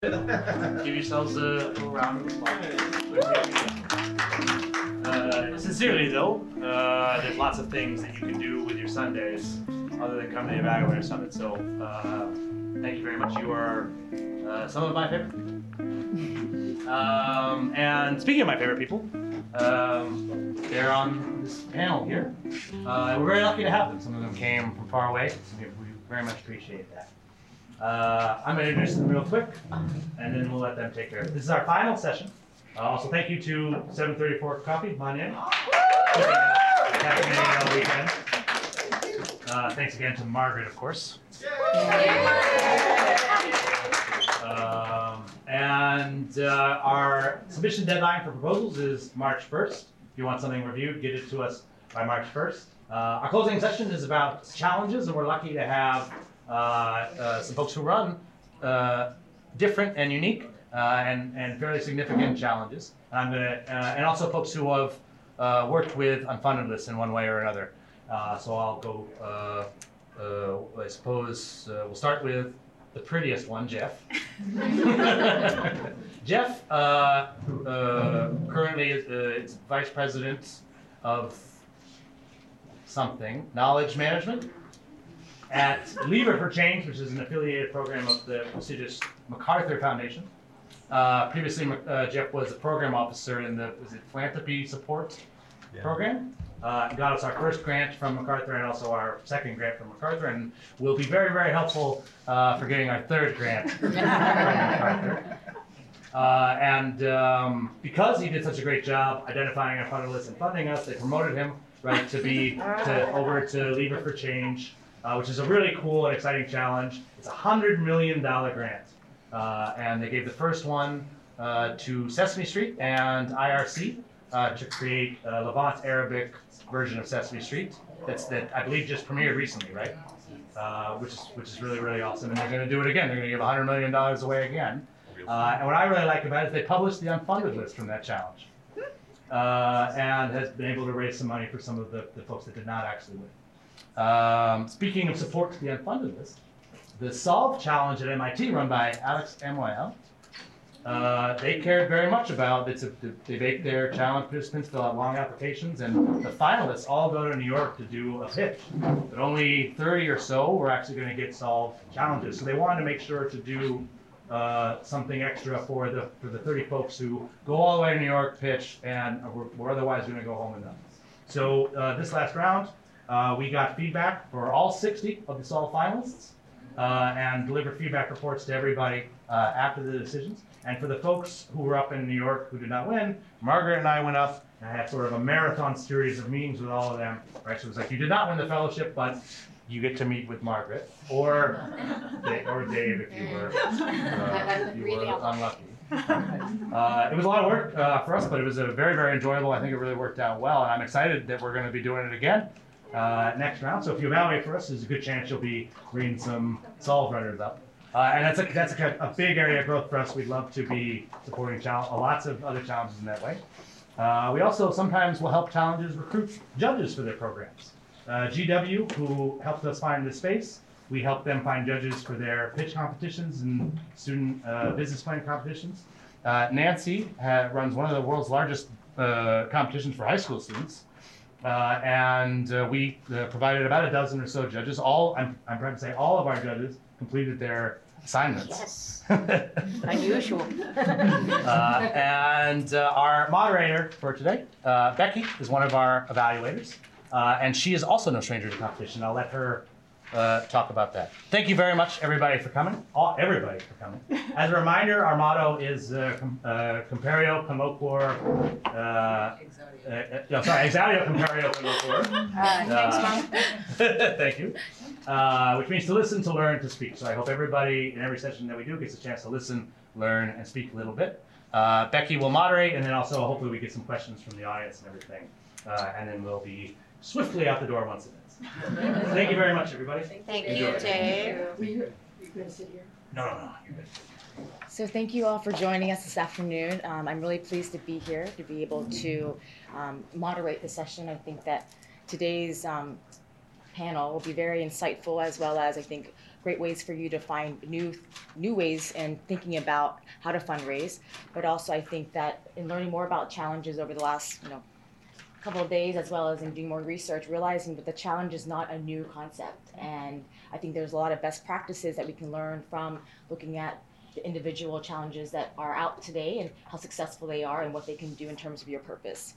Give yourselves a round of applause. Uh, sincerely though, uh, there's lots of things that you can do with your Sundays other than come to the Evaluator Summit. So uh, thank you very much. You are uh, some of my favorite. Um, and speaking of my favorite people, um, they're on this panel here. Uh, we're very lucky to have them. Some of them came from far away. So we very much appreciate that. Uh, I'm going to introduce them real quick, and then we'll let them take care of it. This is our final session. Uh, also, thank you to 734 Coffee, my name. Caffeinating all weekend. Uh, thanks again to Margaret, of course. Um, and uh, our submission deadline for proposals is March 1st. If you want something reviewed, get it to us by March 1st. Uh, our closing session is about challenges, and we're lucky to have some folks who run uh, different and unique uh, and, and fairly significant challenges. And I'm gonna, uh, and also folks who have uh, worked with unfunded lists in one way or another. Uh, so I'll go. Uh, uh, I suppose uh, we'll start with the prettiest one, Jeff. Jeff uh, uh, currently is, uh, is vice president of something knowledge management at Lever for Change, which is an affiliated program of the prestigious MacArthur Foundation. Uh, previously, uh, Jeff was a program officer in the was it philanthropy support Yeah. program. Uh, got us our first grant from MacArthur and also our second grant from MacArthur, and will be very, very helpful uh, for getting our third grant from MacArthur. Uh, and um, because he did such a great job identifying our funded list and funding us, they promoted him right to be to over to Lever for Change, uh, which is a really cool and exciting challenge. It's a hundred million dollar grant, uh, and they gave the first one uh, to Sesame Street and IRC uh, to create a Levant Arabic version of Sesame Street. That's that I believe just premiered recently, right? Uh, which is which is really really awesome, and they're going to do it again. They're going to give 100 million dollars away again. Uh, and what I really like about it is they published the unfunded list from that challenge, uh, and has been able to raise some money for some of the, the folks that did not actually win. Um, speaking of support to the unfunded list, the Solve Challenge at MIT, run by Alex Amouyel, uh, they cared very much about it's a, they make their challenge participants fill out long applications, and the finalists all go to New York to do a pitch. But only 30 or so were actually going to get Solve challenges, so they wanted to make sure to do uh, something extra for the for the 30 folks who go all the way to New York, pitch, and were, were otherwise going to go home and done. So uh, this last round, uh, we got feedback for all 60 of the Solve finalists, uh, and delivered feedback reports to everybody uh, after the decisions. And for the folks who were up in New York who did not win, Margaret and I went up and I had sort of a marathon series of meetings with all of them. Right, so it was like you did not win the fellowship, but you get to meet with Margaret or or Dave if you were uh, if you were unlucky. Uh, it was a lot of work uh, for us, but it was a very very enjoyable. I think it really worked out well, and I'm excited that we're going to be doing it again uh, next round. So if you evaluate for us, there's a good chance you'll be reading some solve runners up. Uh, and that's a, that's a, a big area of growth for us. We'd love to be supporting challenge, lots of other challenges in that way. Uh, we also sometimes will help challenges recruit judges for their programs. Uh, GW, who helped us find this space, we help them find judges for their pitch competitions and student uh, business plan competitions. Uh, Nancy runs one of the world's largest uh, competitions for high school students. Uh, and uh, we uh, provided about a dozen or so judges. All I'm, I'm proud to say, all of our judges completed their assignments. Yes. Unusual. Uh, and uh, our moderator for today, uh, Becky, is one of our evaluators, uh, and she is also no stranger to competition. I'll let her uh, talk about that. Thank you very much, everybody, for coming. All, everybody for coming. As a reminder, our motto is uh, com- uh, Compario Comocor. No, sorry, Exadio Compario Comocor. Uh, Thank you. Uh, which means to listen, to learn, to speak. So I hope everybody in every session that we do gets a chance to listen, learn, and speak a little bit. Uh, Becky will moderate, and then also hopefully we get some questions from the audience and everything. Uh, and then we'll be swiftly out the door once it ends. Thank you very much, everybody. Thank Enjoy. you, Dave. Were you, you gonna sit here? No, no, no. You're good. So thank you all for joining us this afternoon. Um, I'm really pleased to be here to be able to um, moderate the session. I think that today's um, panel will be very insightful as well as I think great ways for you to find new new ways in thinking about how to fundraise. But also, I think that in learning more about challenges over the last you know couple of days, as well as in doing more research, realizing that the challenge is not a new concept, and I think there's a lot of best practices that we can learn from looking at the individual challenges that are out today and how successful they are and what they can do in terms of your purpose.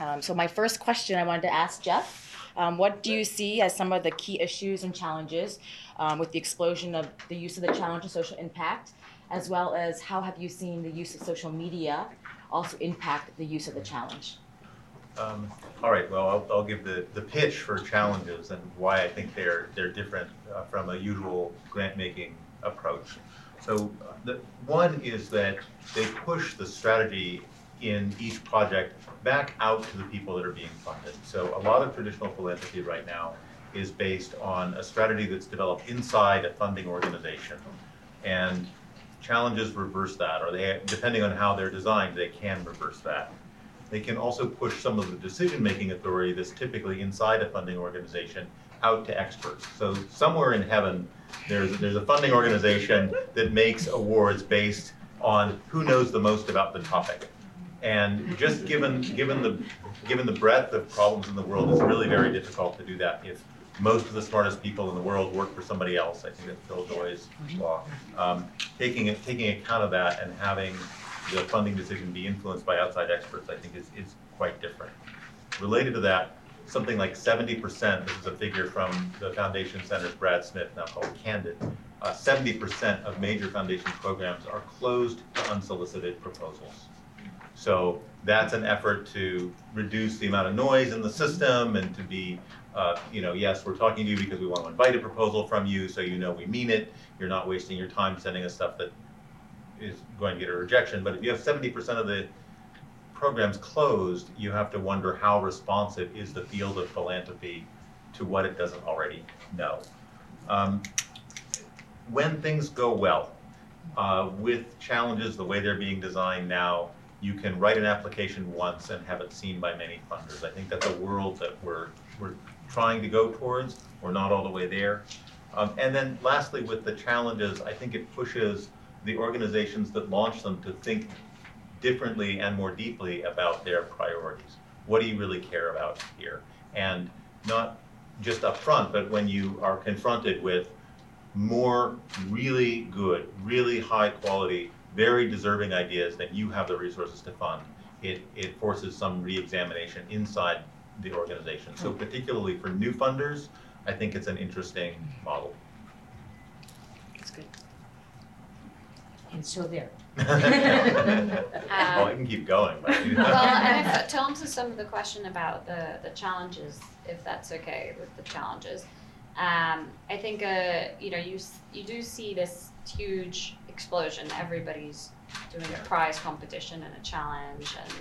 Um, so my first question I wanted to ask Jeff, um, what do you see as some of the key issues and challenges um, with the explosion of the use of the challenge and social impact, as well as how have you seen the use of social media also impact the use of the challenge? Um, all right, well, I'll, I'll give the, the pitch for challenges and why I think they're, they're different uh, from a usual grant-making approach. So uh, the, one is that they push the strategy in each project back out to the people that are being funded. So a lot of traditional philanthropy right now is based on a strategy that's developed inside a funding organization. And challenges reverse that, or they, depending on how they're designed, they can reverse that. They can also push some of the decision-making authority that's typically inside a funding organization out to experts. So somewhere in heaven, there's, there's a funding organization that makes awards based on who knows the most about the topic. And just given, given the, given the breadth of problems in the world, it's really very difficult to do that if most of the smartest people in the world work for somebody else. I think that's Bill Joy's law. Um, taking, taking account of that and having the funding decision be influenced by outside experts, I think is, is quite different. Related to that, something like 70%, this is a figure from the Foundation Center's Brad Smith, now called Candid, uh, 70% of major foundation programs are closed to unsolicited proposals. So that's an effort to reduce the amount of noise in the system and to be, uh, you know, yes, we're talking to you because we want to invite a proposal from you so you know we mean it. You're not wasting your time sending us stuff that is going to get a rejection. But if you have 70% of the programs closed, you have to wonder how responsive is the field of philanthropy to what it doesn't already know. Um, when things go well, uh, with challenges the way they're being designed now, you can write an application once and have it seen by many funders. I think that's a world that we're, we're trying to go towards. We're not all the way there. Um, and then lastly, with the challenges, I think it pushes the organizations that launch them to think differently and more deeply about their priorities. What do you really care about here? And not just up front, but when you are confronted with more really good, really high quality, very deserving ideas that you have the resources to fund, it, it forces some re-examination inside the organization. So hmm. particularly for new funders, I think it's an interesting model. That's good. And so there. Oh, I can keep going, but. well, and if, to answer some of the question about the, the challenges, if that's okay with the challenges, um, I think uh, you know you you do see this huge explosion. Everybody's doing a prize competition and a challenge, and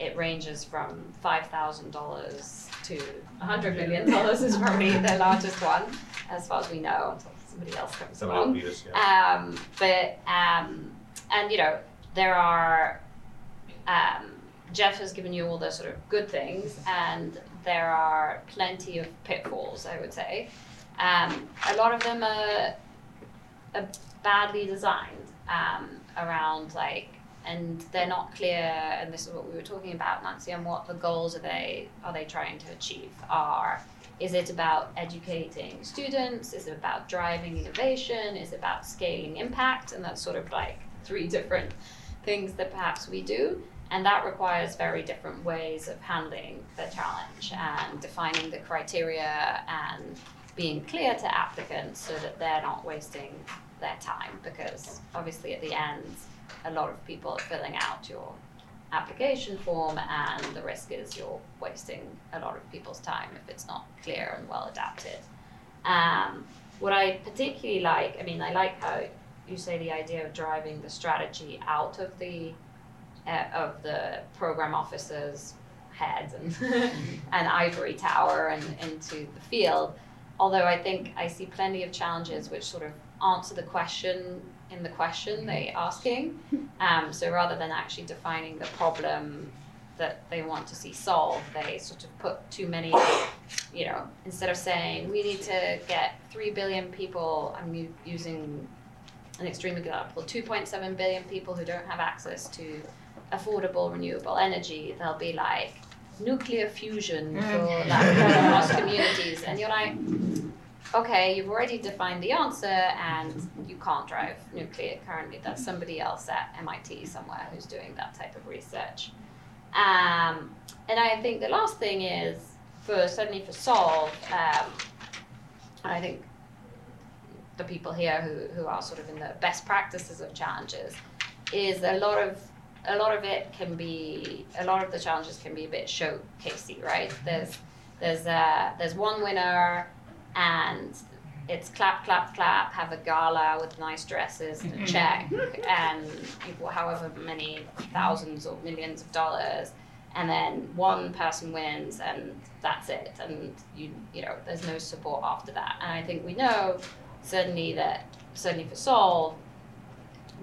it ranges from five thousand dollars to a hundred million dollars is probably the largest one, as far as we know, until somebody else comes Somebody along. will beat us, yeah. Um, but um, and you know there are um, Jeff has given you all the sort of good things, and there are plenty of pitfalls. I would say um, a lot of them are, are badly designed um, around like. And they're not clear, and this is what we were talking about, Nancy, on what the goals are they are they trying to achieve are is it about educating students? Is it about driving innovation? Is it about scaling impact? And that's sort of like three different things that perhaps we do. And that requires very different ways of handling the challenge and defining the criteria and being clear to applicants so that they're not wasting their time. Because obviously, at the end, a lot of people are filling out your application form, and the risk is you're wasting a lot of people's time if it's not clear and well adapted. Um, what I particularly like, I mean, I like how you say the idea of driving the strategy out of the uh, of the program officer's heads and an ivory tower and into the field. Although I think I see plenty of challenges which sort of answer the question in the question they're asking. Um, so rather than actually defining the problem that they want to see solved, they sort of put too many, you know, instead of saying we need to get three billion people, I'm using an extreme example, 2.7 billion people who don't have access to affordable renewable energy, they'll be like nuclear fusion for like across communities, and you're like, okay, you've already defined the answer, and you can't drive nuclear currently. That's somebody else at MIT somewhere who's doing that type of research. Um, and I think the last thing is for certainly for Solve, um, I think the people here who, who are sort of in the best practices of challenges is a lot of a lot of it can be a lot of the challenges can be a bit showcasey, right? There's there's uh, there's one winner and it's clap clap clap have a gala with nice dresses and a check and people however many thousands or millions of dollars and then one person wins and that's it and you you know there's no support after that and I think we know certainly that certainly for Solve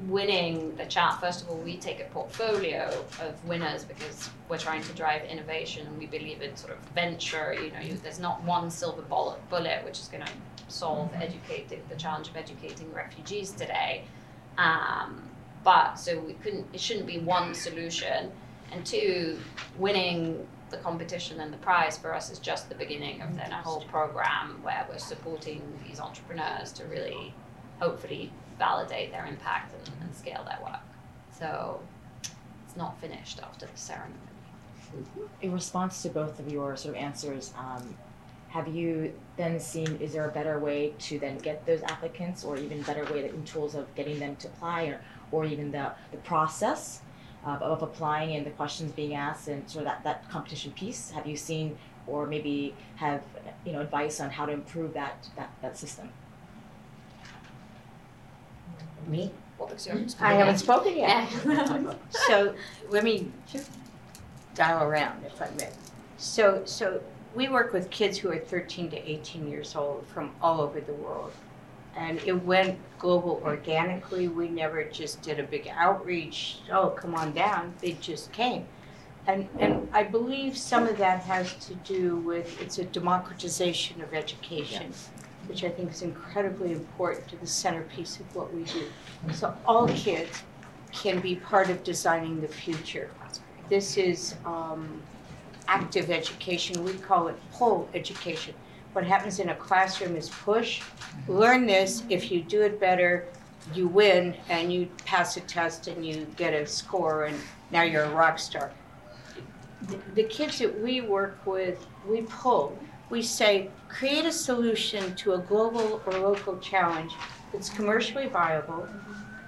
winning the chat first of all we take a portfolio of winners because we're trying to drive innovation and we believe in sort of venture you know you, there's not one silver bullet, bullet which is going to solve educating the challenge of educating refugees today. Um, but so we couldn't it shouldn't be one solution. And two winning the competition and the prize for us is just the beginning of then a whole program where we're supporting these entrepreneurs to really hopefully validate their impact and, and scale their work. So it's not finished after the ceremony. In response to both of your sort of answers, um, have you then seen, is there a better way to then get those applicants or even better way in tools of getting them to apply or, or even the, the process Uh, of, of applying and the questions being asked and sort of that, that competition piece? Have you seen or maybe have, you know, advice on how to improve that, that, that system? Me? What mm-hmm. I haven't spoken yet. So let me dial around if I may. So, so we work with kids who are 13 to 18 years old from all over the world. And it went global organically. We never just did a big outreach, oh, come on down. They just came. And, and I believe some of that has to do with it's a democratization of education, which I think is incredibly important to the centerpiece of what we do. So all kids can be part of designing the future. This is um, active education. We call it pull education. What happens in a classroom is push. Learn this. If you do it better, you win and you pass a test and you get a score and now you're a rock star. The, kids that we work with, we pull. We say, create a solution to a global or local challenge that's commercially viable,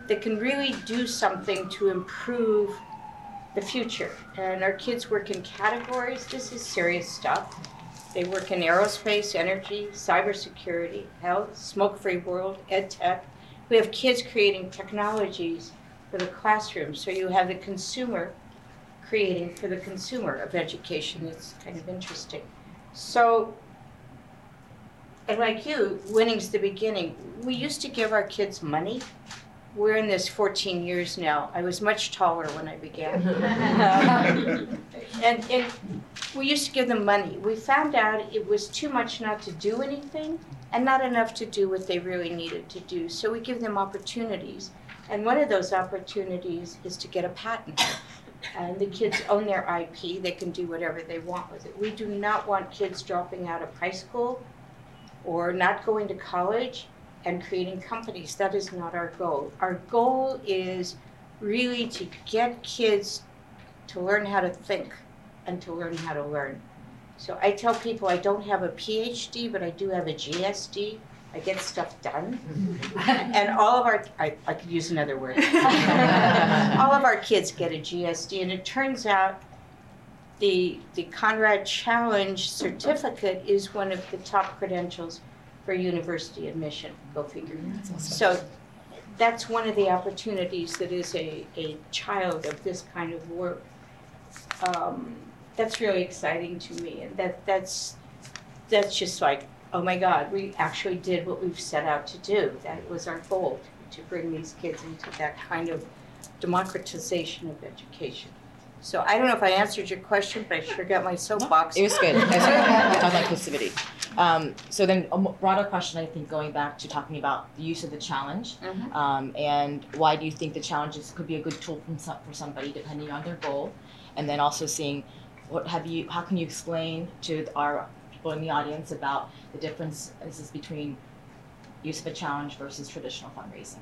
that can really do something to improve the future. And our kids work in categories. This is serious stuff. They work in aerospace, energy, cybersecurity, health, smoke-free world, ed tech. We have kids creating technologies for the classroom. So you have the consumer creating for the consumer of education. It's kind of interesting. So, and like you, winning's the beginning. We used to give our kids money we're in this 14 years now. I was much taller when I began. Um, and, and we used to give them money. We found out it was too much not to do anything and not enough to do what they really needed to do. So we give them opportunities. And one of those opportunities is to get a patent. And the kids own their IP, they can do whatever they want with it. We do not want kids dropping out of high school or not going to college and creating companies. That is not our goal. Our goal is really to get kids to learn how to think and to learn how to learn. So I tell people I don't have a PhD, but I do have a GSD. I get stuff done. and all of our, I, I could use another word. all of our kids get a GSD, and it turns out the, the Conrad Challenge certificate is one of the top credentials for university admission, go figure. So that's one of the opportunities that is a, a child of this kind of work. Um, that's really exciting to me, and that, that's, that's just like, oh my God, we actually did what we've set out to do. That was our goal, to bring these kids into that kind of democratization of education. So I don't know if I answered your question, but I sure got my soapbox. It was good. I was talking about inclusivity. Um, so then a broader question, I think, going back to talking about the use of the challenge, Mhm. um, and why do you think the challenges could be a good tool from some, for somebody depending on their goal, and then also seeing what have you, how can you explain to our people in the audience about the differences between use of a challenge versus traditional fundraising?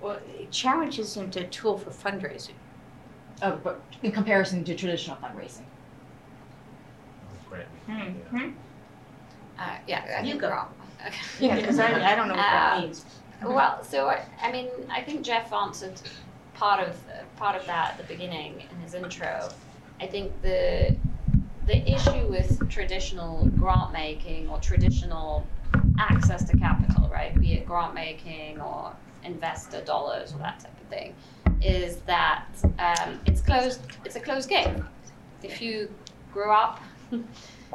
Well, challenge isn't a tool for fundraising. Oh, but in comparison to traditional fundraising. Grant making, yeah. Uh, yeah, I You think go. we're on. Okay. Yeah, because I, I don't know what that Uh, means. Well, so I, I mean, I think Jeff answered part of part of that at the beginning in his intro. I think the the issue with traditional grant making or traditional access to capital, right, be it grant making or investor dollars or that type of thing, is that um, it's closed. It's a closed game. If you grew up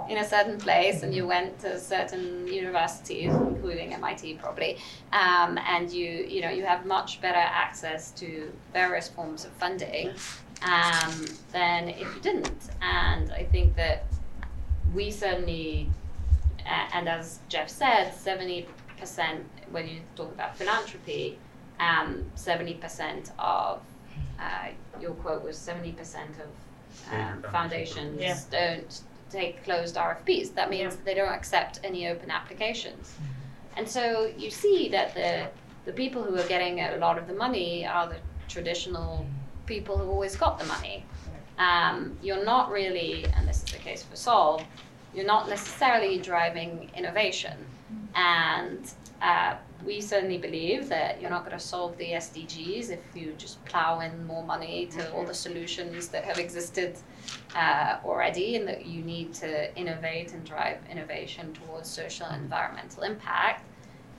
in a certain place and you went to certain universities, including MIT probably, um, and you you know you have much better access to various forms of funding um, than if you didn't. And I think that we certainly, and as Jeff said, seventy percent when you talk about philanthropy, um, seventy percent of uh, your quote was seventy percent of um, foundations foundations. Yeah. don't take closed RFPs. That means they don't accept any open applications. And so you see that the the people who are getting a lot of the money are the traditional people who've always got the money. Um, you're not really, and this is the case for Solve, you're not necessarily driving innovation. And uh, we certainly believe that you're not going to solve the SDGs if you just plow in more money to all the solutions that have existed uh, already, and that you need to innovate and drive innovation towards social and environmental impact.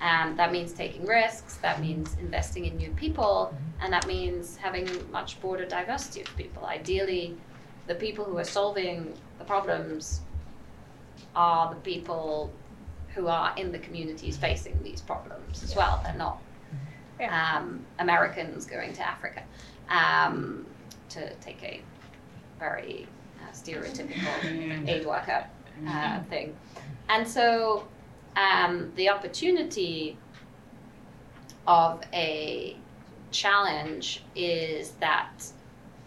Um, that means taking risks, that means investing in new people, and that means having much broader diversity of people. Ideally, the people who are solving the problems are the people who are in the communities facing these problems as well. They're not um, Americans going to Africa um, to take a very uh, stereotypical aid worker uh, thing. And so um, the opportunity of a challenge is that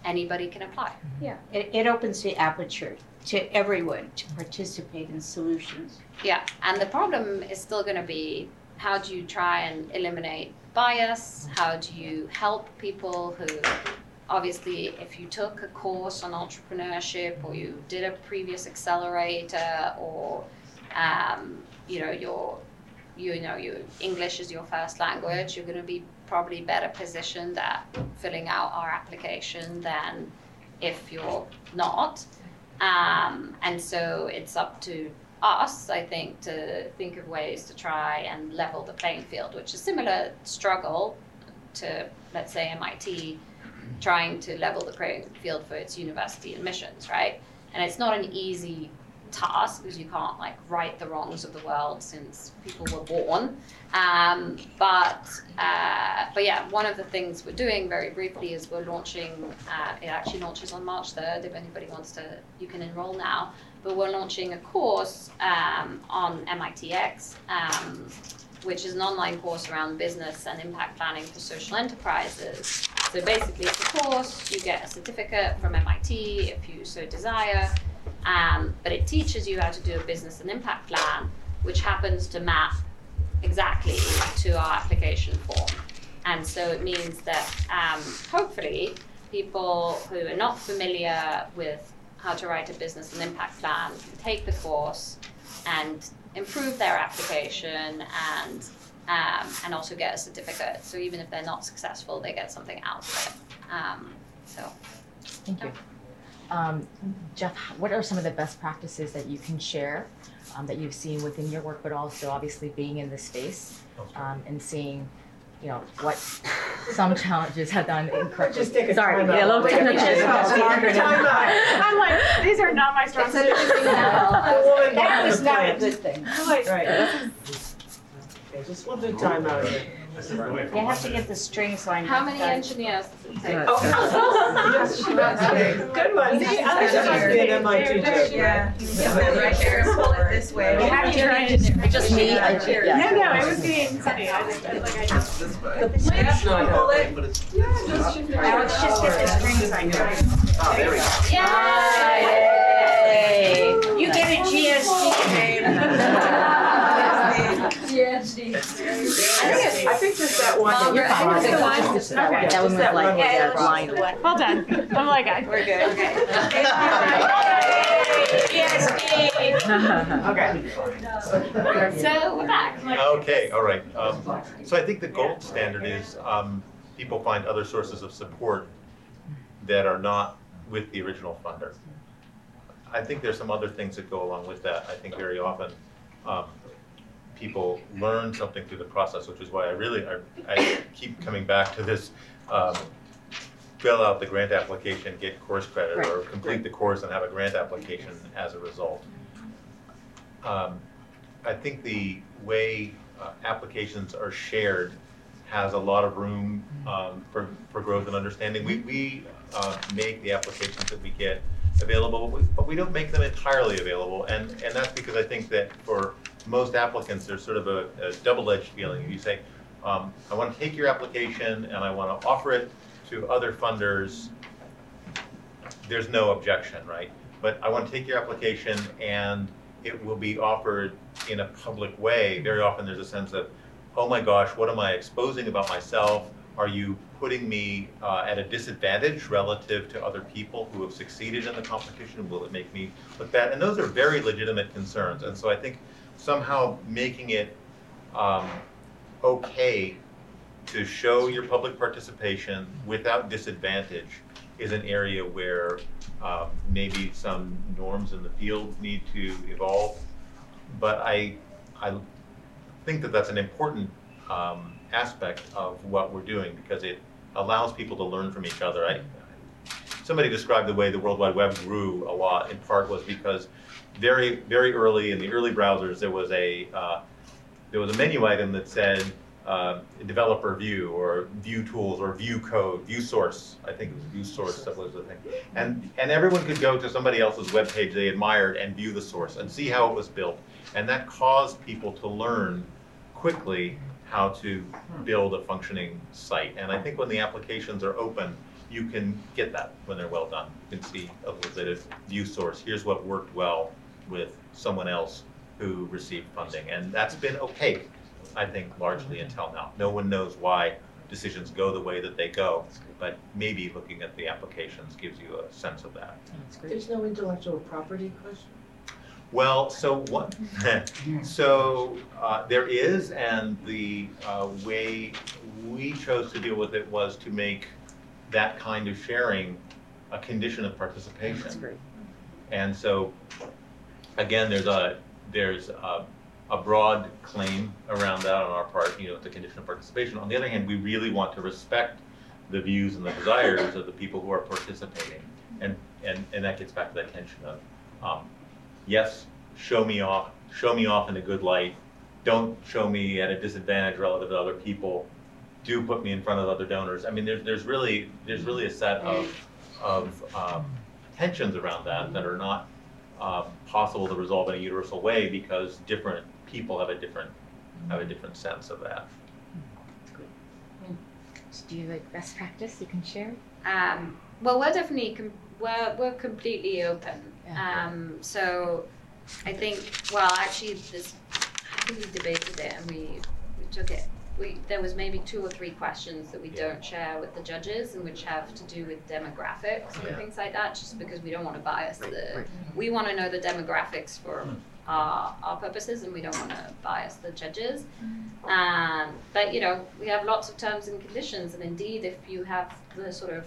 anybody can apply. Yeah, it, it opens the aperture to everyone to participate in solutions. Yeah, and the problem is still going to be how do you try and eliminate bias? How do you help people who, obviously, if you took a course on entrepreneurship or you did a previous accelerator or, um, you know, your, you know, your English is your first language, you're going to be probably better positioned at filling out our application than if you're not. Um, and so it's up to us, I think, to think of ways to try and level the playing field, which is similar struggle to, let's say, MIT trying to level the playing field for its university admissions, right? And it's not an easy task because you can't like right the wrongs of the world since people were born. Um, but uh, but yeah, one of the things we're doing very briefly is we're launching. Uh, it actually launches on March third. If anybody wants to, you can enroll now. But we're launching a course um, on MITx, um, which is an online course around business and impact planning for social enterprises. So basically, it's a course. You get a certificate from MIT if you so desire. Um, but it teaches you how to do a business and impact plan, which happens to map exactly to our application form. And so it means that um, hopefully people who are not familiar with how to write a business and impact plan can take the course and improve their application and um, and also get a certificate. So even if they're not successful, they get something out of it. Um, so Thank you. Um, Jeff, what are some of the best practices that you can share um, that you've seen within your work, but also obviously being in the space um, and seeing, you know, what some challenges have done incorrectly? Just take a Sorry, time out. yeah, a little Wait, technical. time. I'm like, these are not my strong suits. That was not a good thing. I'm like, Right. this Okay, just we'll do time out here. This is the way They have to get the string so I know. How many that- engineers does it take? Oh, Good one. See, I should must be an MIT joke. Yeah. Right there, pull it this way. You have to try to. Just me, I, yeah. No, no, it was being funny. I just, like, I just. Pull it. Alex, just get the string so I know. Oh, there we go. Yay! You get a GSD, babe. I think, I think just that one. Margaret, I think it's the one. Okay. That one was like, Yeah, yeah, let's blind. do one. Well done. I'm like, I. We're good, okay. GSD. Okay. So we're back. Okay, all right. Um, So I think the gold standard is um, people find other sources of support that are not with the original funder. I think there's some other things that go along with that. I think very often um, people learn something through the process, which is why I really, I- I keep coming back to this um, fill out the grant application, get course credit, or complete the course and have a grant application as a result. Um, I think the way uh, applications are shared has a lot of room um, for, for growth and understanding. We, we uh, make the applications that we get available, but we- but we don't make them entirely available. And, and that's because I think that for most applicants, there's sort of a, a double-edged feeling. You say, um, I want to take your application and I want to offer it to other funders. There's no objection, right? But I want to take your application and it will be offered in a public way. Very often there's a sense of, oh my gosh, what am I exposing about myself? Are you putting me uh, at a disadvantage relative to other people who have succeeded in the competition? Will it make me look bad? And those are very legitimate concerns. And so I think somehow making it um, okay to show your public participation without disadvantage is an area where um, maybe some norms in the field need to evolve. But I, I think that that's an important um, aspect of what we're doing because it allows people to learn from each other. I, somebody described the way the World Wide Web grew a lot in part was because very, very early in the early browsers, there was a, uh, there was a menu item that said uh, developer view or view tools or view code, view source. I think it was view source that was the thing. And, and everyone could go to somebody else's webpage they admired and view the source and see how it was built. And that caused people to learn quickly how to build a functioning site. And I think when the applications are open, you can get that when they're well done. You can see a little bit of view source. Here's what worked well with someone else who received funding. And that's been opaque, I think, largely until now. No one knows why decisions go the way that they go, but maybe looking at the applications gives you a sense of that. There's no intellectual property question? Well, so what, so uh, there is, and the uh, way we chose to deal with it was to make that kind of sharing a condition of participation. That's great. And so, again, there's a, there's a, a broad claim around that on our part, you know, a condition of participation. On the other hand, we really want to respect the views and the desires of the people who are participating. And, and, and that gets back to that tension of, um, yes, show me off, show me off in a good light. Don't show me at a disadvantage relative to other people. Do put me in front of other donors. I mean, there's, there's really, there's really a set of, of, um, tensions around that that are not uh, possible to resolve in a universal way because different people have a different have a different sense of that. Do you like best practice you can share? Um, well, we're definitely com- we're we're completely open. Yeah. Um, so I think well, actually, this I think we debated it and we, we took it. We there was maybe two or three questions that we don't share with the judges and which have to do with demographics Yeah. and things like that, just because we don't want to bias the. right. We want to know the demographics for our our purposes, and we don't want to bias the judges. Um, but you know, we have lots of terms and conditions, and indeed, if you have the sort of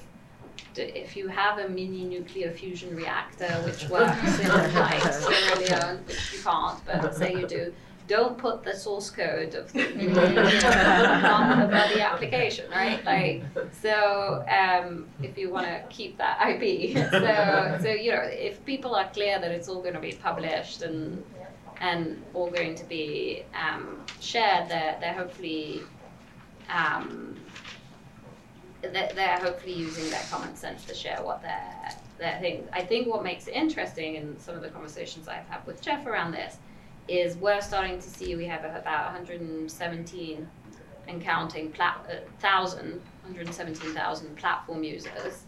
if you have a mini nuclear fusion reactor which works in like Sierra Leone, which you can't, but say you do, don't put the source code of the on the application, right? Like, so um, if you want to keep that IP, so so you know, if people are clear that it's all going to be published and and all going to be um, shared, they're they're hopefully um, they're, they're hopefully using their common sense to share what their their things. I think what makes it interesting in some of the conversations I've had with Jeff around this is we're starting to see we have about 117 and counting plat- uh, thousand, 117,000 platform users,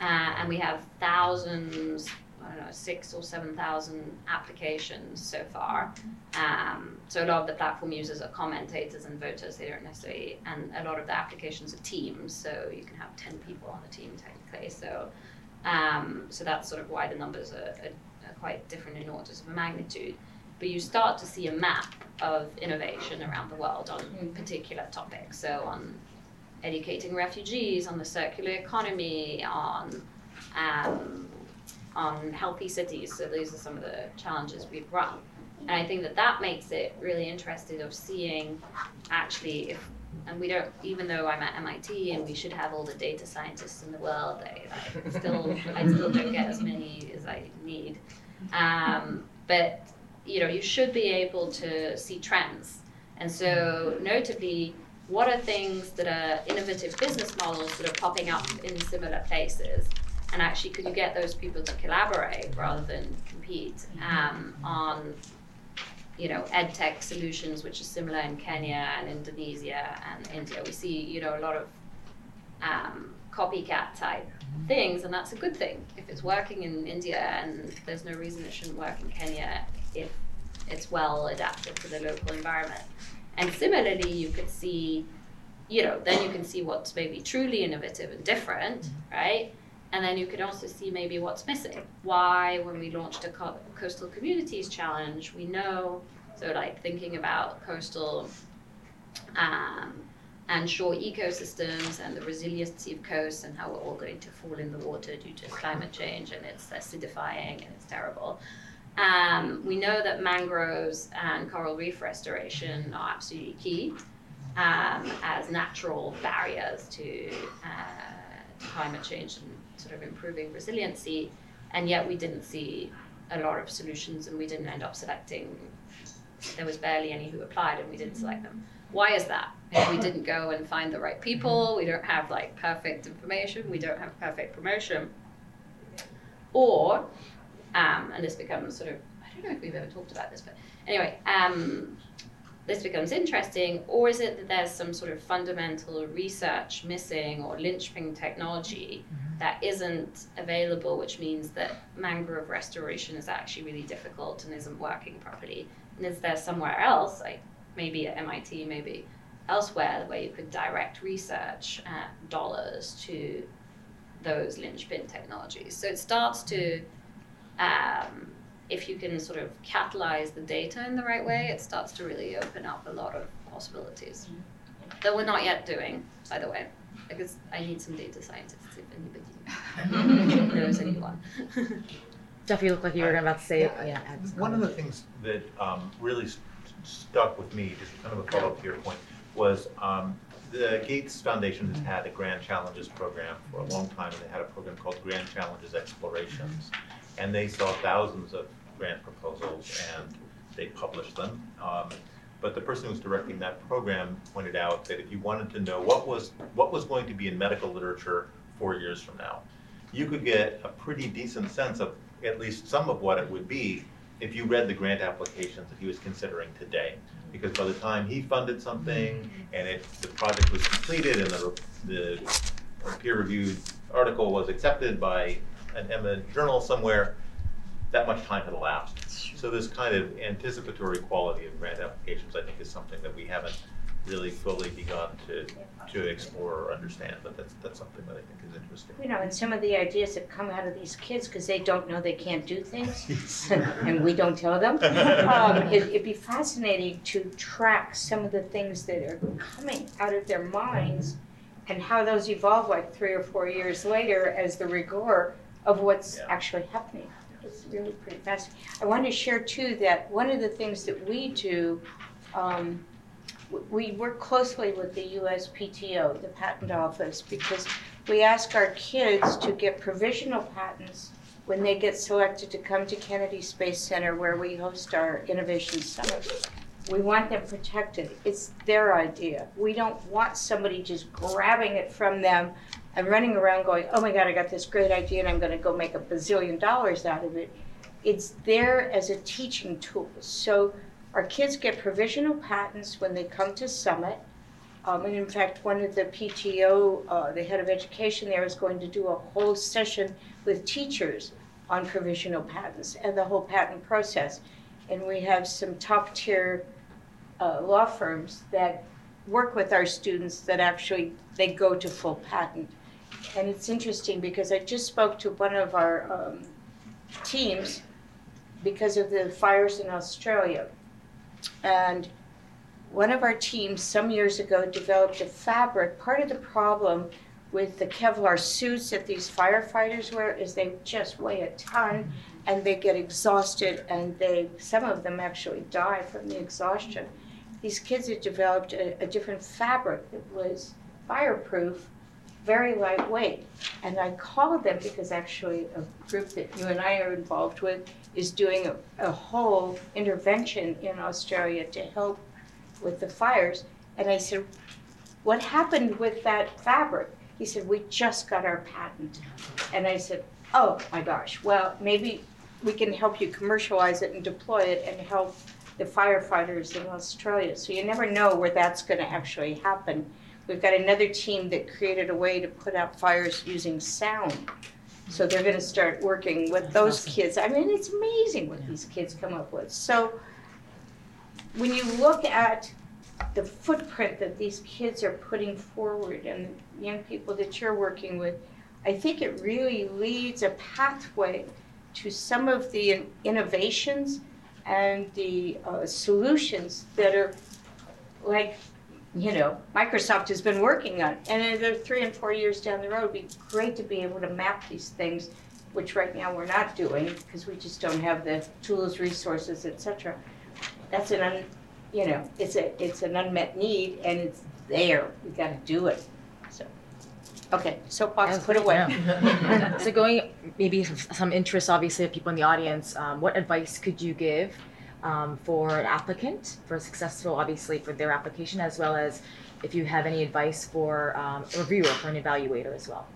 uh, and we have thousands, I don't know, six or seven thousand applications so far. Um, so a lot of the platform users are commentators and voters. They don't necessarily, and a lot of the applications are teams. So you can have ten people on a team technically. So, um, so that's sort of why the numbers are, are, are quite different in orders of magnitude. But you start to see a map of innovation around the world on particular topics. So on educating refugees, on the circular economy, on um, on healthy cities. So these are some of the challenges we've run. And I think that that makes it really interesting of seeing actually if, and we don't, even though I'm at MIT and we should have all the data scientists in the world, I, I still, I still don't get as many as I need. Um, but, you know, you should be able to see trends. And so notably, what are things that are innovative business models that are popping up in similar places? And actually, could you get those people to collaborate rather than compete um, on, you know, ed tech solutions, which are similar in Kenya and Indonesia and India? We see, you know, a lot of um, copycat type things, and that's a good thing. If it's working in India, and there's no reason it shouldn't work in Kenya if it's well adapted to the local environment. And similarly, you could see, you know, then you can see what's maybe truly innovative and different, right? And then you could also see maybe what's missing. Why, when we launched a co- coastal communities challenge, we know, so like thinking about coastal um, and shore ecosystems and the resiliency of coasts and how we're all going to fall in the water due to climate change and it's acidifying and it's terrible. Um, we know that mangroves and coral reef restoration are absolutely key um, as natural barriers to, uh, climate change and sort of improving resiliency, and yet we didn't see a lot of solutions and we didn't end up selecting. There was barely any who applied and we didn't select them. Why is that? If we didn't go and find the right people, we don't have like perfect information, we don't have perfect promotion. Or um, and this becomes sort of I don't know if we've ever talked about this, but anyway, um, this becomes interesting, or is it that there's some sort of fundamental research missing or linchpin technology that isn't available, which means that mangrove restoration is actually really difficult and isn't working properly? And is there somewhere else, like maybe at MIT, maybe elsewhere, where you could direct research uh, dollars to those linchpin technologies? So it starts to um, if you can sort of catalyze the data in the right way, it starts to really open up a lot of possibilities that we're not yet doing, by the way, because I need some data scientists if anybody knows anyone. Jeff, you look like you were about to say, yeah. add some One of the things that um, really st- stuck with me, just kind of a follow-up to your point, was um, the Gates Foundation has had a Grand Challenges program for a long time, and they had a program called Grand Challenges Explorations. And they saw thousands of grant proposals, and they published them. Um, But the person who was directing that program pointed out that if you wanted to know what was, what was going to be in medical literature four years from now, you could get a pretty decent sense of at least some of what it would be if you read the grant applications that he was considering today. Because by the time he funded something and it, the project was completed and the, the peer-reviewed article was accepted by an eminent journal somewhere, that much time had elapsed. So this kind of anticipatory quality of grant applications, I think, is something that we haven't really fully begun to, to explore or understand, but that's, that's something that I think is interesting. You know, and some of the ideas that come out of these kids, because they don't know they can't do things, and we don't tell them, um, it, it'd be fascinating to track some of the things that are coming out of their minds and how those evolve like three or four years later as the rigor of what's Yeah. actually happening. It's really pretty fascinating. I want to share too that one of the things that we do, um, we work closely with the USPTO, the Patent Office, because we ask our kids to get provisional patents when they get selected to come to Kennedy Space Center where we host our Innovation Summit. We want them protected. It's their idea. We don't want somebody just grabbing it from them and running around going, oh my God, I got this great idea and I'm going to go make a bazillion dollars out of it. It's there as a teaching tool. So our kids get provisional patents when they come to Summit. Um, and in fact, one of the PTO, uh, the head of education there, is going to do a whole session with teachers on provisional patents and the whole patent process. And we have some top tier uh, law firms that work with our students that actually they go to full patent. And it's interesting because I just spoke to one of our um, teams because of the fires in Australia. And one of our teams some years ago developed a fabric. Part of the problem with the Kevlar suits that these firefighters wear is they just weigh a ton and they get exhausted and they some of them actually die from the exhaustion. These kids had developed a, a different fabric that was fireproof, very lightweight. And I called them because actually a group that you and I are involved with is doing a, a whole intervention in Australia to help with the fires. And I said, What happened with that fabric? He said, We just got our patent. And I said, Oh my gosh, well, maybe we can help you commercialize it and deploy it and help the firefighters in Australia. So you never know where that's going to actually happen. We've got another team that created a way to put out fires using sound. So they're going to start working with those kids. I mean, it's amazing what these kids come up with. So when you look at the footprint that these kids are putting forward and the young people that you're working with, I think it really leads a pathway to some of the innovations and the uh, solutions that are like, you know, Microsoft has been working on. And they're three and four years down the road. It'd be great to be able to map these things, which right now we're not doing because we just don't have the tools, resources, etc. That's an un, you know, it's a it's an unmet need and it's there. We got to do it. So, okay, soapbox put away. so going maybe some interest obviously of people in the audience um, what advice could you give um, for an applicant for a successful obviously for their application as well as if you have any advice for um, a reviewer for an evaluator as well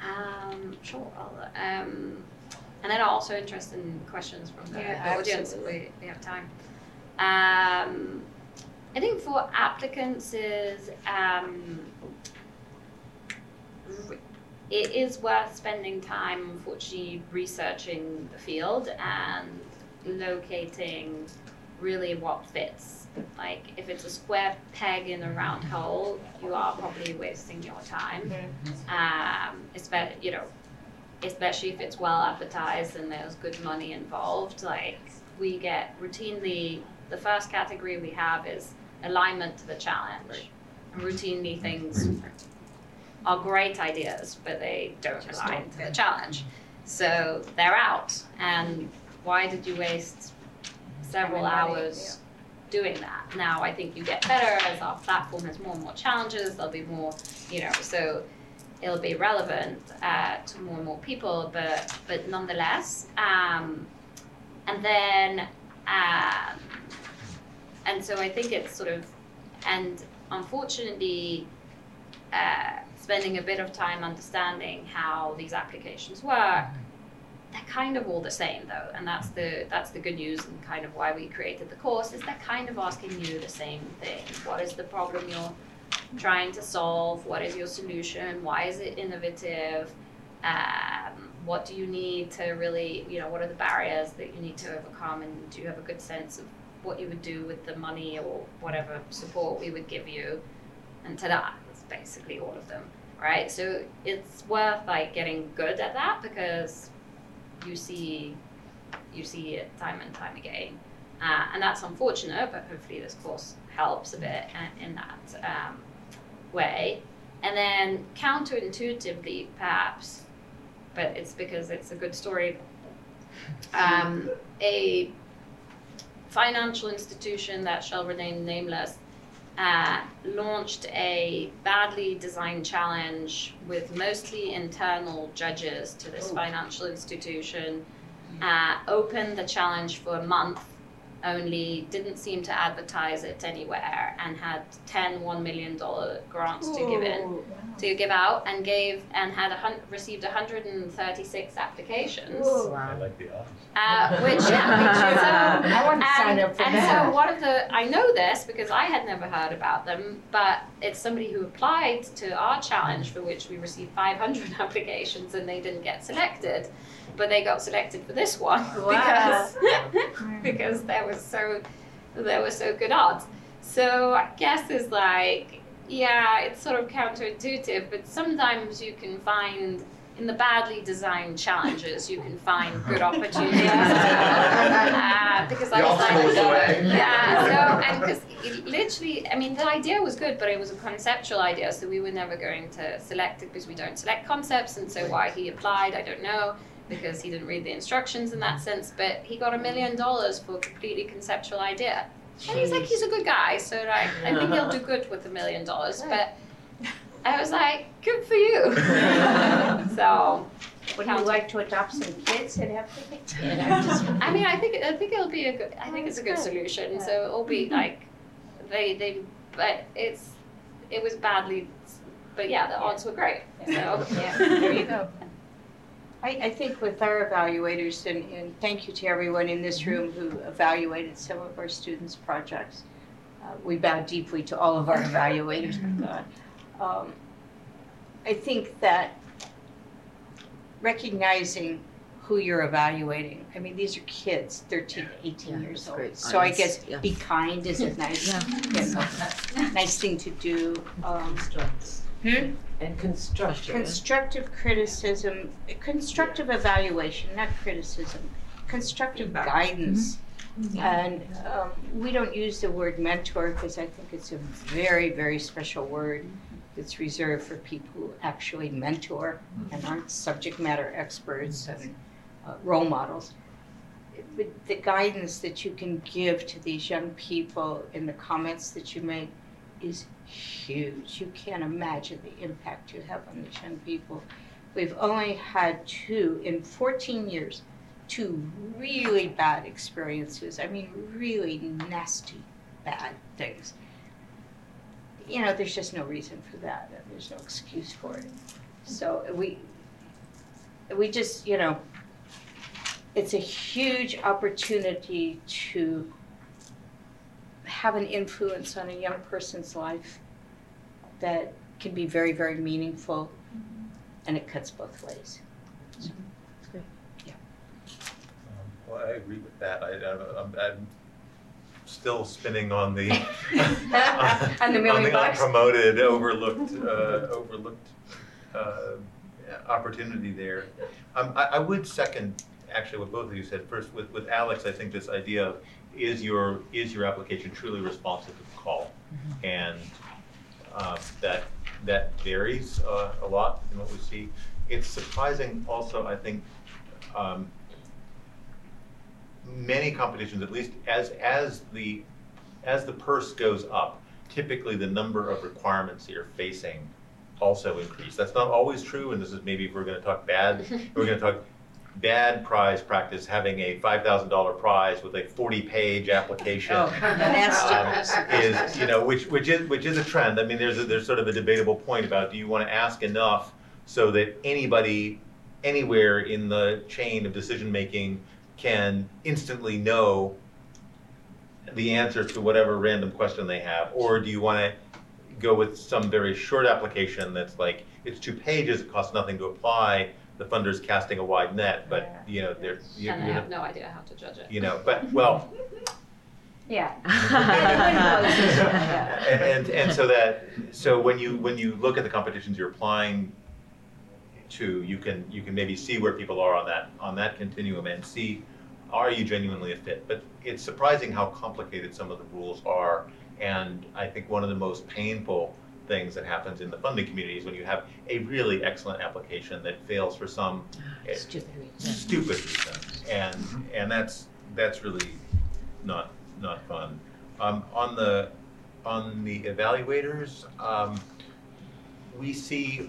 Um, sure. Um, and then also interested in questions from the Yeah, audience if we, we have time. Um, I think for applicants is um, it is worth spending time, unfortunately, researching the field and locating really what fits. Like if it's a square peg in a round hole, you are probably wasting your time. Um, especially, you know, especially if it's well advertised and there's good money involved. Like we get routinely, the first category we have is alignment to the challenge. And routinely things are great ideas, but they don't align to the challenge. So they're out. And why did you waste several Time and money, hours doing that? Now I think you get better as our platform has more and more challenges. There'll be more, you know, so it'll be relevant uh, to more and more people. But but nonetheless, um, and then um, and so I think it's sort of and unfortunately. Uh, spending a bit of time understanding how these applications work they're kind of all the same though and that's the that's the good news and kind of why we created the course is they're kind of asking you the same thing. What is the problem you're trying to solve? What is your solution? Why is it innovative? Um, what do you need to really you know what are the barriers that you need to overcome? And do you have a good sense of what you would do with the money or whatever support we would give you? And ta-da that's basically all of them right? So it's worth like getting good at that because you see you see it time and time again. Uh, and that's unfortunate but hopefully this course helps a bit in, that um, way. And then counterintuitively perhaps but it's because it's a good story um, a financial institution that shall remain nameless uh, launched a badly designed challenge with mostly internal judges to this financial institution, uh, opened the challenge for a month, only didn't seem to advertise it anywhere and had 10 $1 million grants to give in to give out and gave and had a hun- received 136 applications Wow! I like the odds. uh, which yeah so I want to sign up for and that. so one of the I know this because I had never heard about them, but it's somebody who applied to our challenge for which we received 500 applications and they didn't get selected, but they got selected for this one because because there was so there were so good odds. So I guess it's like yeah, it's sort of counterintuitive, but sometimes you can find in the badly designed challenges you can find good opportunities. uh, because I was like, yeah, so and because literally, I mean, the idea was good, but it was a conceptual idea, so we were never going to select it because we don't select concepts, and so why he applied, I don't know, because he didn't read the instructions in that sense. But he got a million dollars for a completely conceptual idea, and he's like, he's a good guy, so like, I think he'll do good with a million dollars. But I was like, good for you. so. Would you like to adopt some kids and have the kid? I'm just- I mean, I think I think it'll be a good. I think it's a good Good. solution. So it'll be mm-hmm. like, they they, but it's it was badly, but yeah, the odds were great. So Yeah, there you go. I, I think with our evaluators, and, and thank you to everyone in this room who evaluated some of our students' projects. Uh, we bow deeply to all of our evaluators, my God. Um, I think that recognizing who you're evaluating, I mean, these are kids, 13 to 18 Yeah, years old. great So I guess yeah. be kind is a nice, you know, nice thing to do. Um, Hmm? And construction. Constructive criticism, constructive evaluation, not criticism, constructive Feedback. guidance. And um, we don't use the word mentor because I think it's a very, very special word that's reserved for people who actually mentor and aren't subject matter experts and uh, role models. But the guidance that you can give to these young people in the comments that you make is huge. You can't imagine the impact you have on these young people. We've only had two in 14 years, two really bad experiences. I mean, really nasty, bad things. You know, there's just no reason for that. and There's no excuse for it. So we, we just, you know, it's a huge opportunity to have an influence on a young person's life that can be very, very meaningful, and it cuts both ways. Um, Well, I agree with that. I, I'm, I'm still spinning on the. On the million bucks? unpromoted, overlooked, uh, overlooked, uh, opportunity there. Um, I, I would second, actually, what both of you said. First, with, with Alex, I think this idea of, is your, is your application truly responsive to the call? And, um, that, that varies, uh, a lot in what we see. It's surprising also, I think, um, many competitions, at least as, as the, as the purse goes up, typically the number of requirements that you're facing also increase. That's not always true, and this is maybe if we're gonna talk bad, we're gonna talk bad prize practice, having a five thousand dollar prize with a forty-page application. Oh, um, Is, you know, which, which is, which is a trend. I mean, there's, a- there's sort of a debatable point about, do you wanna ask enough so that anybody, anywhere in the chain of decision-making can instantly know the answer to whatever random question they have? Or do you wanna go with some very short application that's like, it's two pages, it costs nothing to apply, the funder's casting a wide net, but, you know, they're, you and I know, have no idea how to judge it. you know, but, well, Yeah. and, and, and so that, so when you, when you look at the competitions you're applying to, you can, you can maybe see where people are on that, on that continuum and see, are you genuinely a fit? But it's surprising how complicated some of the rules are. And I think one of the most painful things that happens in the funding communities when you have a really excellent application that fails for some eh, Stupid. stupid reason. And, and that's, that's really not, not fun. Um, on the, on the evaluators, um, we see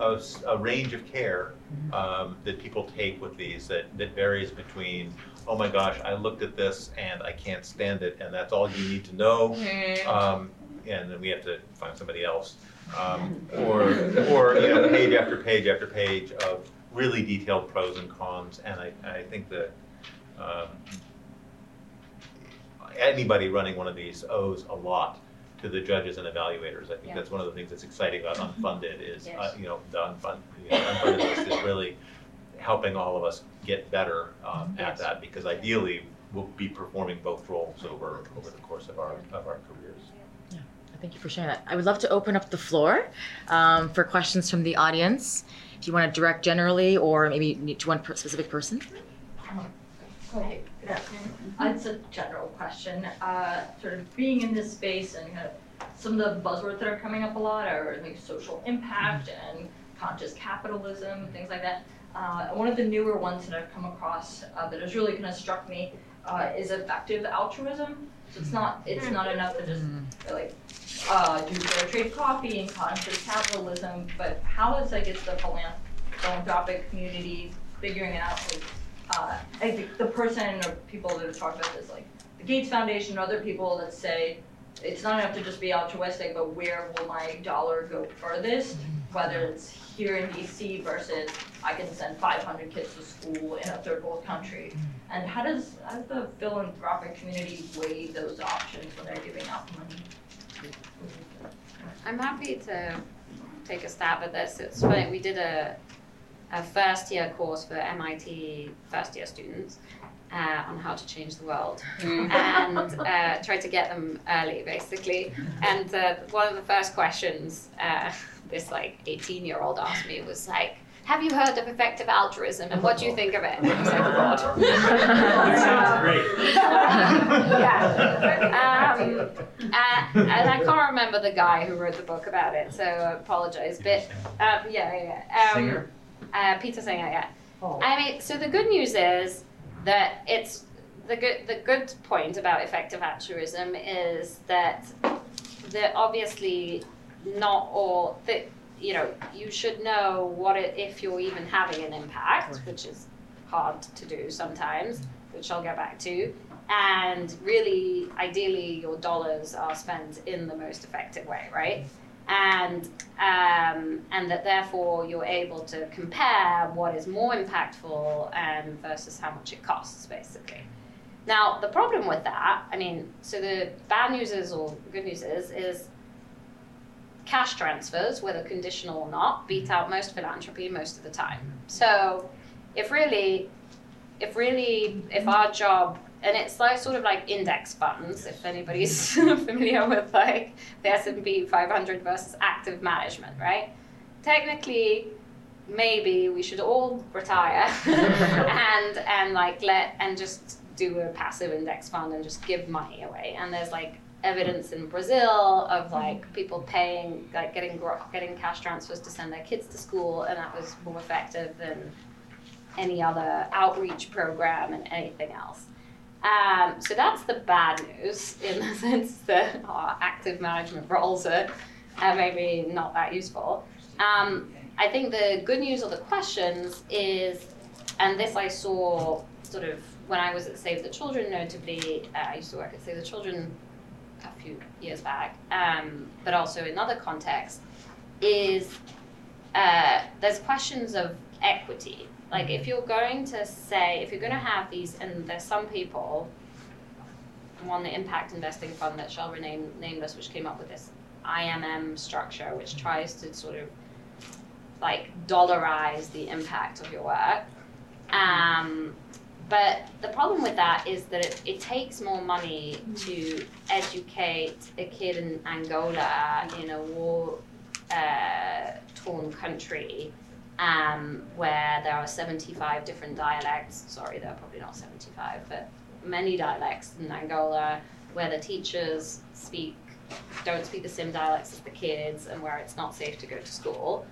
a range of care um, that people take with these that, that varies between, oh my gosh, I looked at this and I can't stand it, and that's all you need to know. Um, and then we have to find somebody else. Um, or, or, you know, page after page after page of really detailed pros and cons, and I, I think that, um, anybody running one of these owes a lot to the judges and evaluators. I think Yeah. that's one of the things that's exciting about unfunded is, uh, you know, the unfunded, you know, unfunded list is really helping all of us get better, um, at that, because ideally, we'll be performing both roles over, over the course of our, of our careers. Thank you for sharing that. I would love to open up the floor um, for questions from the audience. If you want to direct generally or maybe to one per- specific person. Hey, good afternoon. Uh, It's a general question. Uh, Sort of being in this space and kind of some of the buzzwords that are coming up a lot are like social impact and conscious capitalism, things like that. Uh, One of the newer ones that I've come across uh, that has really kind of struck me uh, is effective altruism. So it's not, it's not enough to just like uh, do fair trade coffee and conscious capitalism, but how is like it's the philan- philanthropic community figuring out? Like uh, I think the person or people that have talked about this, like the Gates Foundation, or other people that say it's not enough to just be altruistic, but where will my dollar go furthest? Whether it's here in DC versus I can send 500 kids to school in a third world country. And how does, how does the philanthropic community weigh those options when they're giving out money? I'm happy to take a stab at this. It's funny, we did a, a first year course for MIT first year students uh, on how to change the world and uh, tried to get them early basically. And uh, one of the first questions uh, this like 18 year old asked me was like, have you heard of effective altruism and what do you think of it? And I was like, "God." That sounds great. yeah. Um, uh, and I can't remember the guy who wrote the book about it, so I apologize. But um, yeah, yeah, yeah. Um, Singer? Uh, Peter Singer, yeah. Oh. I mean, so the good news is that it's the good. The good point about effective altruism is that that obviously not all that you know you should know what it if you're even having an impact, which is hard to do sometimes, which I'll get back to. And really, ideally, your dollars are spent in the most effective way, right? And um, and that therefore you're able to compare what is more impactful and versus how much it costs, basically. Now, the problem with that, I mean, so the bad news is, or good news is, is cash transfers, whether conditional or not, beat out most philanthropy most of the time. So, if really, if really, if our job, and it's like sort of like index funds, if anybody's familiar with like the S and P 500 versus active management, right? Technically, maybe we should all retire and and like let and just do a passive index fund and just give money away. And there's like evidence in Brazil of like people paying like getting getting cash transfers to send their kids to school, and that was more effective than any other outreach program and anything else. Um, so that's the bad news in the sense that our active management roles are, are maybe not that useful. Um, I think the good news of the questions is, and this I saw sort of when I was at Save the Children, notably, uh, I used to work at Save the Children few years back, um, but also in other contexts, is uh, there's questions of equity. Like if you're going to say, if you're going to have these, and there's some people, one the impact investing fund that shall remain nameless, which came up with this IMM structure, which tries to sort of like dollarize the impact of your work. Um, but the problem with that is that it, it takes more money to educate a kid in Angola in a war uh, torn country um, where there are 75 different dialects. Sorry, there are probably not 75, but many dialects in Angola where the teachers speak don't speak the same dialects as the kids and where it's not safe to go to school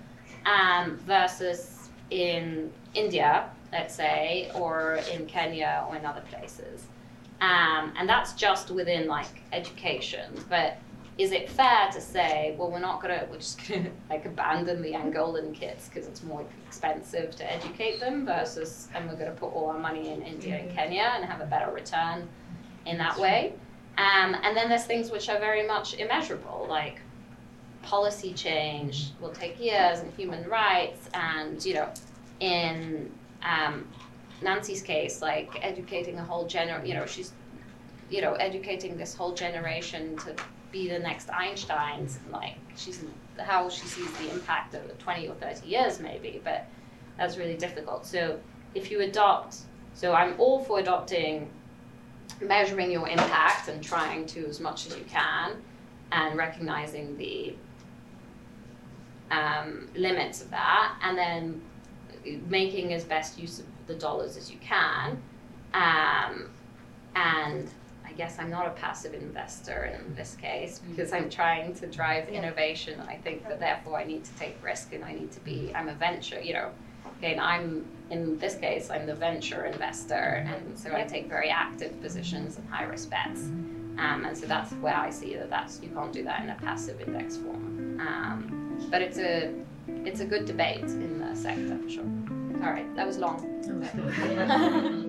um, versus in India, let's say, or in Kenya or in other places. Um, and that's just within like education. But is it fair to say, well, we're not gonna, we're just gonna like abandon the Angolan kids because it's more expensive to educate them versus, and we're gonna put all our money in India and Kenya and have a better return in that way. Um, and then there's things which are very much immeasurable, like policy change will take years and human rights and, you know, in um, Nancy's case, like educating a whole gener, you know, she's, you know, educating this whole generation to be the next Einsteins, and like she's how she sees the impact over 20 or 30 years maybe, but that's really difficult. So if you adopt, so I'm all for adopting, measuring your impact and trying to as much as you can, and recognizing the um, limits of that, and then making as best use of the dollars as you can. Um, and I guess I'm not a passive investor in this case because I'm trying to drive innovation. And I think that therefore I need to take risk and I need to be, I'm a venture, you know. Again, I'm, in this case, I'm the venture investor. And so I take very active positions and high risk bets. Um, and so that's where I see that that's, you can't do that in a passive index form. Um, but it's a, it's a good debate in the sector for sure. All right, that was long.